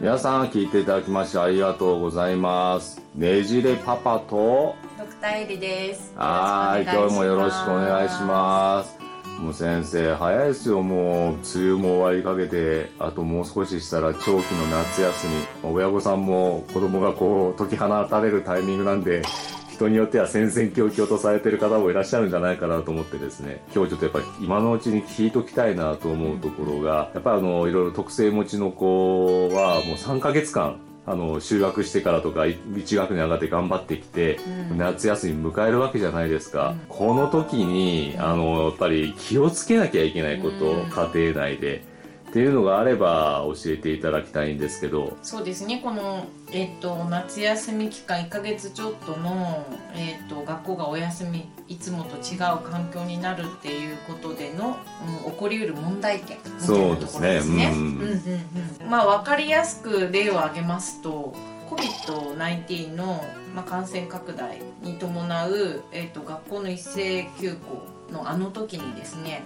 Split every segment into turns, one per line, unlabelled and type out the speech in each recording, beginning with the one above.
皆さん聞いていただきましてありがとうございます。ねじれパパと
ドクターエリです。
はい今日もよろしくお願いします。もう先生早いですよ。もう梅雨も終わりかけてあともう少ししたら長期の夏休み。親御さんも子供がこう解き放たれるタイミングなんで人によっては戦々恐々とされてる方もいらっしゃるんじゃないかなと思ってですね今日ちょっとやっぱり今のうちに聞いときたいなと思うところがやっぱりあのいろいろ特性持ちの子はもう3ヶ月間あの就学してからとか1学年上がって頑張ってきて、うん、夏休み迎えるわけじゃないですか、うん、この時にあのやっぱり気をつけなきゃいけないこと、うん、家庭内でっていうのがあれば教えていただきたいんですけど。
そうですね。この、えーと、夏休み期間1か月ちょっとの、えーと、学校がお休みいつもと違う環境になるっていうことでの、うん、起こりうる問題点みたいなところですね。まあ分かりやすく例を挙げますと COVID-19 の、まあ、感染拡大に伴う、えーと学校の一斉休校のあの時にですね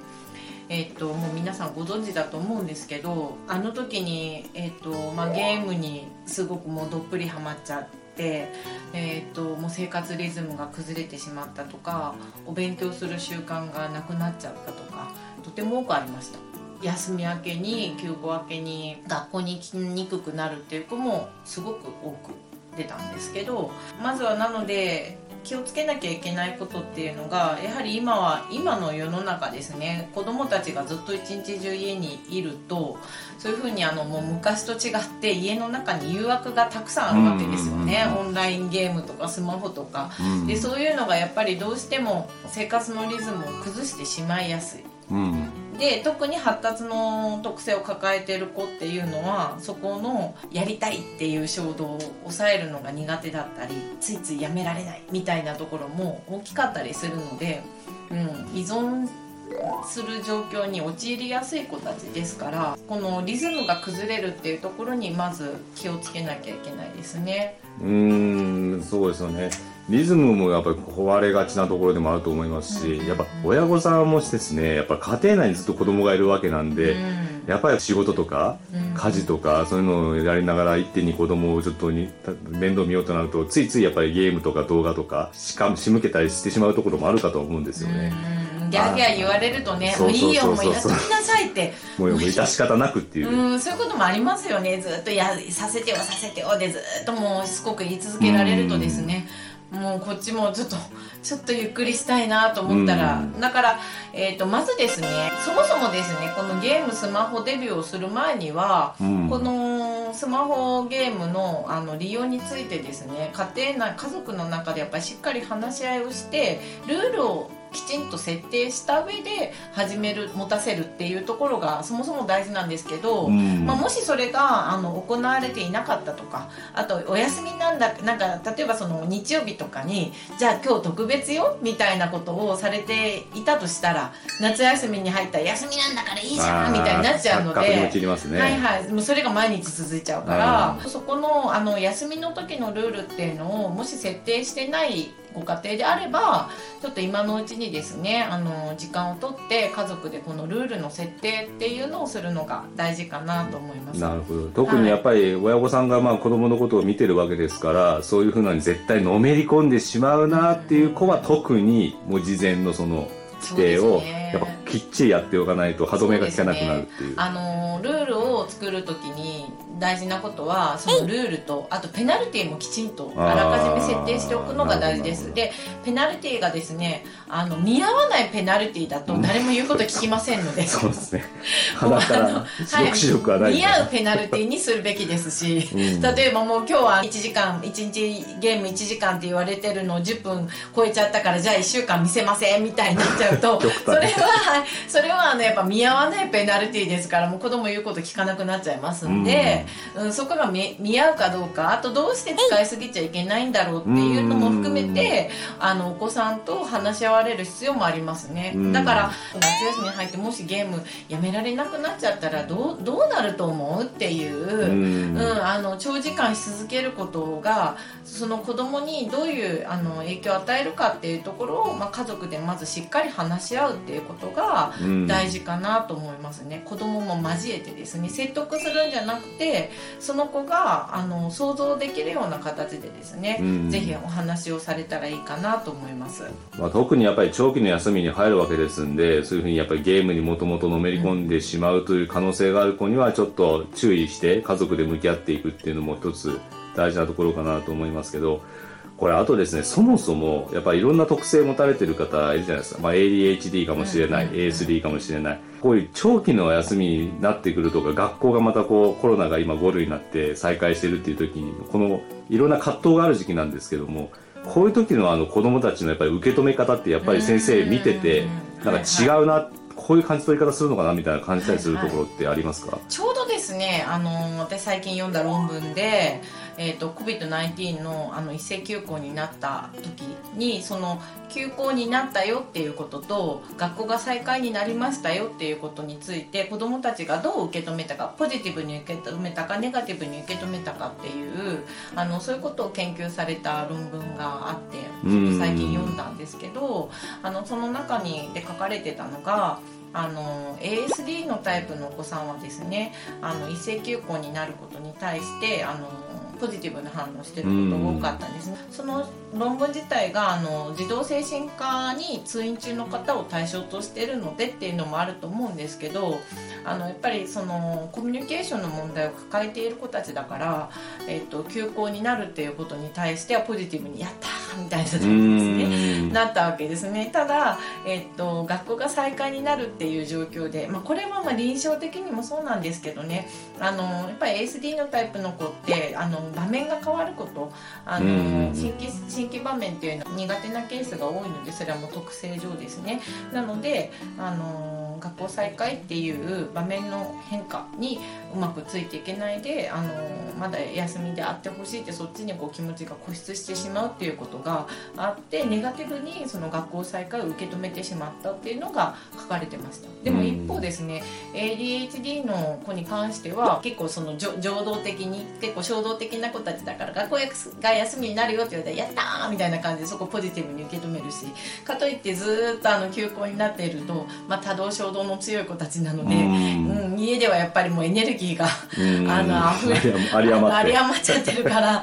えーと、もう皆さんご存知だと思うんですけどあの時に、えーとまあ、ゲームにすごくもうどっぷりハマっちゃって、えーと、もう生活リズムが崩れてしまったとかお勉強する習慣がなくなっちゃったとかとても多くありました。休み明けに休校明けに学校に行きにくくなるっていう子もすごく多く出たんですけどまずはなので気をつけなきゃいけないことっていうのがやはり今は今の世の中ですね子どもたちがずっと一日中家にいるとそういうふうにあのもう昔と違って家の中に誘惑がたくさんあるわけですよね、オンラインゲームとかスマホとか、でそういうのがやっぱりどうしても生活のリズムを崩してしまいやすい。うんで特に発達の特性を抱えてる子っていうのはそこのやりたいっていう衝動を抑えるのが苦手だったりついついやめられないみたいなところも大きかったりするので、うん、依存する状況に陥りやすい子たちですからこのリズムが崩れるっていうところにまず気をつけなきゃいけないですね。
うんそうですよねリズムもやっぱり壊れがちなところでもあると思いますし、やっぱ親御さんもですね、やっぱ家庭内にずっと子供がいるわけなんで、やっぱり仕事とか、家事とか、そういうのをやりながら一手に子供をずっとに面倒見ようとなると、ついついやっぱりゲームとか動画とか、しか仕向けたりしてしまうところもあるかと思うんですよね。
ギャーギャー言われるとね、もういいよ、もうやっときなさいって。
もう致し方なくっていう。
うん、そういうこともありますよね。ずっとや、させてよ、させてよでずっともうしつこく言い続けられるとですね。もうこっちもちょっと ちょっとゆっくりしたいなと思ったら、だから、えーと、まずですねそもそもですねこのゲームスマホデビューをする前には、うん、このスマホゲームのあの利用についてですね家庭内家族の中でやっぱりしっかり話し合いをしてルールをきちんと設定した上で始める持たせるっていうところがそもそも大事なんですけど、うん、まあ、もしそれがあの行われていなかったとかあとお休みなんだなんか例えばその日曜日とかにじゃあ今日特別よみたいなことをされていたとしたら夏休みに入ったら休みなんだからいいじゃんみたいになっちゃうので、ね、はいはい。もうそれが毎日続いちゃうからそこのあの休みの時のルールっていうのをもし設定してないご家庭であればちょっと今のうちにですねあの時間をとって家族でこのルールの設定っていうのをするのが大事かなと思います。
なるほど。特にやっぱり親御さんがまあ子供のことを見てるわけですからそういうふうなに絶対のめり込んでしまうなっていう子は特にもう事前のその規定をやっぱきっちりやっておかないと歯止めが効かなくなるっていう。うね、
あのルールを作る時に大事なことはそのルールとあとペナルティーもきちんとあらかじめ設定しておくのが大事です。でペナルティーがですねあの見合わないペナルティーだと誰も言うこと聞きませんので、
そうですね。鼻から
抑止力はない、似合うペナルティーにするべきですし、うん、例えばもう今日は1時間1日ゲーム1時間って言われてるのを10分超えちゃったからじゃあ1週間見せませんみたいになっちゃうと それはそれはあのやっぱ見合わないペナルティーですからもう子供言うこと聞かなくなっちゃいますんで、うん、そこが見見合うかどうかあとどうして使いすぎちゃいけないんだろうっていうのも含めてあのお子さんと話し合われる必要もありますね。だから夏休みに入ってもしゲームやめられなくなっちゃったらどうどうなると思うっていううんあの長時間し続けることがその子供にどういうあの影響を与えるかっていうところを、まあ、家族でまずしっかり話し合うっていうことが大事かなと思いますね。子供も交えてですね。説得するんじゃなくてその子があの想像できるような形でですね、
うん。
ぜひお話をされたらいいかなと思います。
まあ、特にやっぱり長期の休みに入るわけですんでそういうふうにやっぱりゲームにもともとのめり込んでしまうという可能性がある子にはちょっと注意して家族で向き合っていくっていうのも一つ大事なところかなと思いますけどこれあとですねそもそもやっぱりいろんな特性持たれてる方いるじゃないですか、まあ、ADHD かもしれない、ASD かもしれない。こういう長期の休みになってくるとか学校がまたこうコロナが今5類になって再開してるっていう時にこのいろんな葛藤がある時期なんですけどもこういう時のあの子供たちのやっぱり受け止め方ってやっぱり先生見てて
うん
なんか違うな、こういう感じ取り方するのかなみたいな感じたりするところってありますか、
ちょうどですね、あの私最近読んだ論文で、えー、と COVID-19 のあの一斉休校になった時にその休校になったよっていうことと学校が再開になりましたよっていうことについて子どもたちがどう受け止めたかポジティブに受け止めたかネガティブに受け止めたかっていうあのそういうことを研究された論文があって
うん
最近読んだんですけどあのその中にで書かれてたのがあの ASD のタイプのお子さんはですねあの一斉休校になることに対してあのポジティブな反応してることが多かったんですね、その論文自体があの児童精神科に通院中の方を対象としてるのでっていうのもあると思うんですけどあのやっぱりそのコミュニケーションの問題を抱えている子たちだから、えっと休校になるっていうことに対してはポジティブに「やった!」みたいな感じですね。
ん
なったわけですねただ、えっと学校が再開になるっていう状況で、まあ、これはまあ臨床的にもそうなんですけどねあのやっぱり ASD のタイプの子ってあの場面が変わることあの、
うん。
新規新規場面っていうのは苦手なケースが多いのでそれはもう特性上ですね。なのであの学校再開っていう場面の変化にうまくついていけないであのまだ休みであってほしいってそっちにこう気持ちが固執してしまうっていうことがあってネガティブにその学校再開を受け止めてしまったっていうのが書かれてましたでも一方ですね ADHD の子に関しては結構そのじょ情動的に結構衝動的な子たちだから学校が休みになるよって言われたら「やったー!」みたいな感じでそこポジティブに受け止めるしかといってずっとあの休校になっていると、まあ、多動症衝動の強い子たちなので、
うん。
うん、家ではやっぱりもうエネルギーが
うん。
あの溢れ
あり余って。
あり余っちゃってるから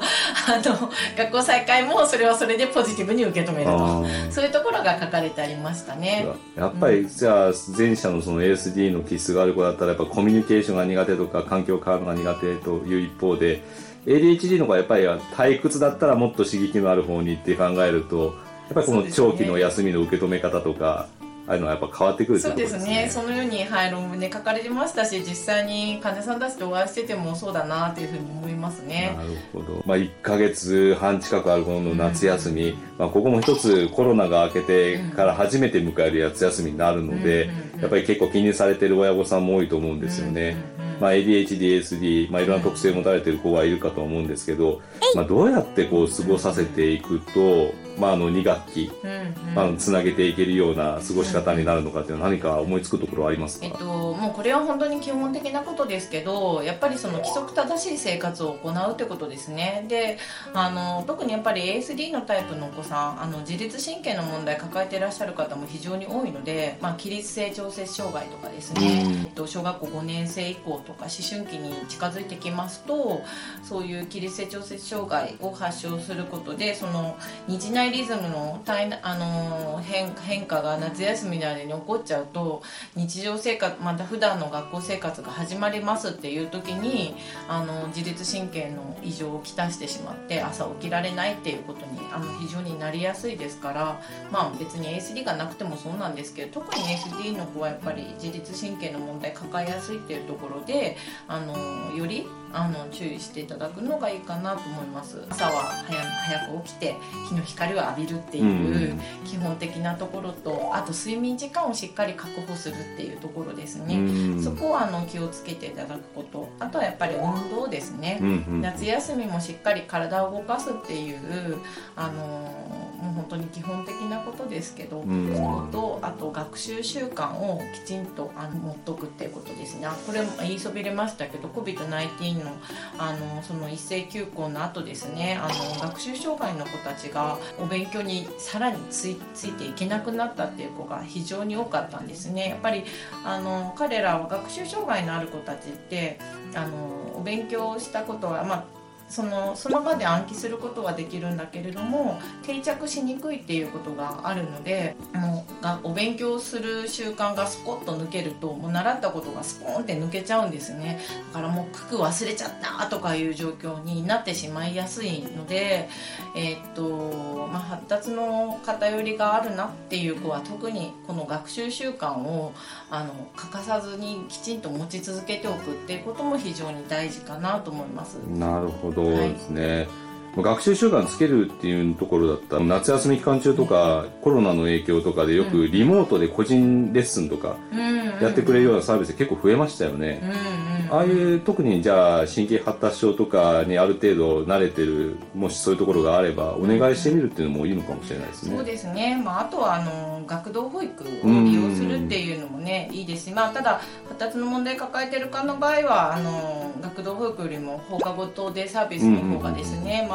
あの学校再開もそれはそれでポジティブに受け止める
あ
と
ー。
そういうところが書かれてありましたね。
やっぱり、じゃあ前者のその ASD の気質がある子だったらやっぱコミュニケーションが苦手とか環境変わるのが苦手という一方で ADHD の子はやっぱり退屈だったらもっと刺激のある方にって考えるとやっぱりこの長期の休みの受け止め方とかああいうのはやっぱ変わってくる
そう
ですすね。
ねそのように、はい、論文で書かれてましたし実際に患者さんたちとお会いしててもそうだなというふうに思いますね
な。るほど、まあ、1ヶ月半近くあるこの夏休み、まあ、ここも一つコロナが明けてから初めて迎える夏休みになるので、
うんうんうん
やっぱり結構気にされてる親御さんも多いと思うんですよね。
うんうんうん
まあ、ADHD、ASD、まあ、いろんな特性を持たれてる子はいるかと思うんですけど、まあ、どうやってこう過ごさせていくと、まあ、あの2学期、
うんうん。
まあ、つなげていけるような過ごし方になるのかっていうのは何か思いつくところはありますか、
えっと、もうこれは本当に基本的なことですけどやっぱりその規則正しい生活を行うってことですね。であの特にやっぱり ASD のタイプのお子さんあの自律神経の問題抱えていらっしゃる方も非常に多いので、まあ、起立性調節障害とかですね、と、小学校5年生以降とか思春期に近づいてきますとそういう起立性調節障害を発症することでその日内リズムの体なあの変変化が夏休みの間に起こっちゃうと日常生活また普段の学校生活が始まりますっていう時にあの自律神経の異常をきたしてしまって朝起きられないっていうことにあの非常になりやすいですからまあ別に ASD がなくてもそうなんですけど特に ASD の子はやっぱり自律神経の問題抱えやすいっていうところであのよりあの注意していただくのがいいかなと思います。朝は早早く起きて日の光を浴びるっていううん。基本的なところとあと睡眠時間をしっかり確保するっていうところですね、
うん
そこはあの気をつけていただくこと。あとはやっぱり運動ですね、
うんうん
夏休みもしっかり体を動かすっていうあのもう本当に基本的なことですけど、
うん。
そことあと学習習慣をきちんとあの持っとくっていうことですね。あこれも言いそびれましたけど COVID-19 のあのその一斉休校の後ですね。あの学習障害の子たちがお勉強にさらについついていけなくなったっていう子が非常に多かったんですね。やっぱりあの彼らは学習障害のある子たちってあのお勉強したことはまあそのその場で暗記することはできるんだけれども定着しにくいっていうことがあるのでもうがお勉強する習慣がスポッと抜けるともう習ったことがスポーンって抜けちゃうんですねだからもう九九忘れちゃったとかいう状況になってしまいやすいので、えーっとまあ、発達の偏りがあるなっていう子は特にこの学習習慣をあの欠かさずにきちんと持ち続けておくっていうことも非常に大事かなと思います。
なるほどですね、学習習慣つけるっていうところだったら夏休み期間中とかコロナの影響とかでよくリモートで個人レッスンとかやってくれるようなサービス結構増えましたよね、
うんうん
ああいう特にじゃあ神経発達症とかにある程度慣れてるもしそういうところがあればお願いしてみるっていうのもいいのかもしれないですね、
そうですね、まあ、あとはあの学童保育を利用するっていうのもねいいですし、まあ、ただ発達の問題抱えてるかの場合はあの学童保育よりも放課後等デイサービスの方がですね、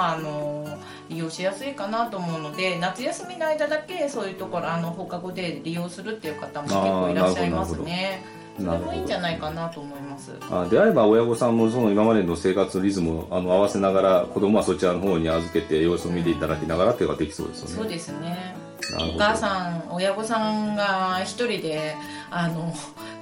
利用しやすいかなと思うので夏休みの間だけそういうところあの放課後で利用するっていう方も結構いらっしゃいますねそれもいいんじゃないかなと思います。
あであれば親御さんもその今までの生活のリズムをあの合わせながら子供はそちらの方に預けて様子を見ていただきながらっていうのができそうですよね。
そうですね。お母さん親御さんが一人であの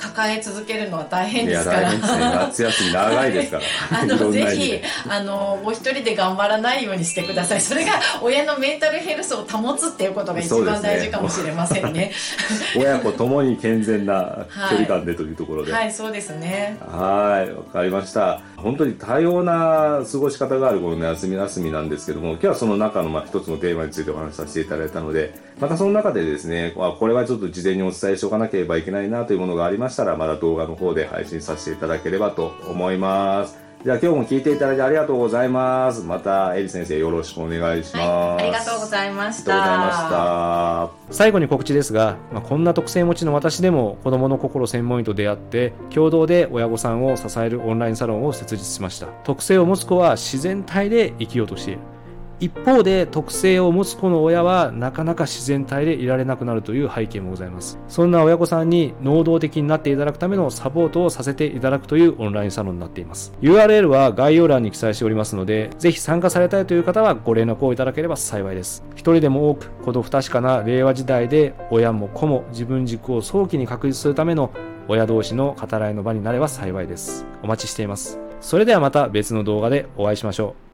抱え続けるのは大変ですから。
ね。夏休み長いですから。
あの ぜひあのお一人で頑張らないようにしてください。それが親のメンタルヘルスを保つっていうことが一番大事かもしれませんね。
親子ともに健全な距離感でというところで、
はいそうですね。
はい、わかりました。本当に多様な過ごし方があるこの夏休みなんですけども、今日はその中のまあ一つのテーマについてお話しさせていただいたので、またその中でですね、あこれはちょっと事前にお伝えしておかなければいけないなというものがありましたら、また動画の方で配信させていただければと思います。じゃあ今日も聞いていただいてありがとうございます。またエリ先生よろしくお願いします。
はいありがとうございまし
ありがとうございました。
最後に告知ですが、まあ、こんな特性持ちの私でも子供の心専門医と出会って共同で親御さんを支えるオンラインサロンを設立しました特性を持つ子は自然体で生きようとしている一方で特性を持つ子の親はなかなか自然体でいられなくなるという背景もございます。そんな親御さんに能動的になっていただくためのサポートをさせていただくというオンラインサロンになっています。URL は概要欄に記載しておりますのでぜひ参加されたいという方はご連絡をいただければ幸いです。一人でも多く子と不確かな令和時代で親も子も自分軸を早期に確立するための親同士の語らいの場になれば幸いです。お待ちしています。それではまた別の動画でお会いしましょう。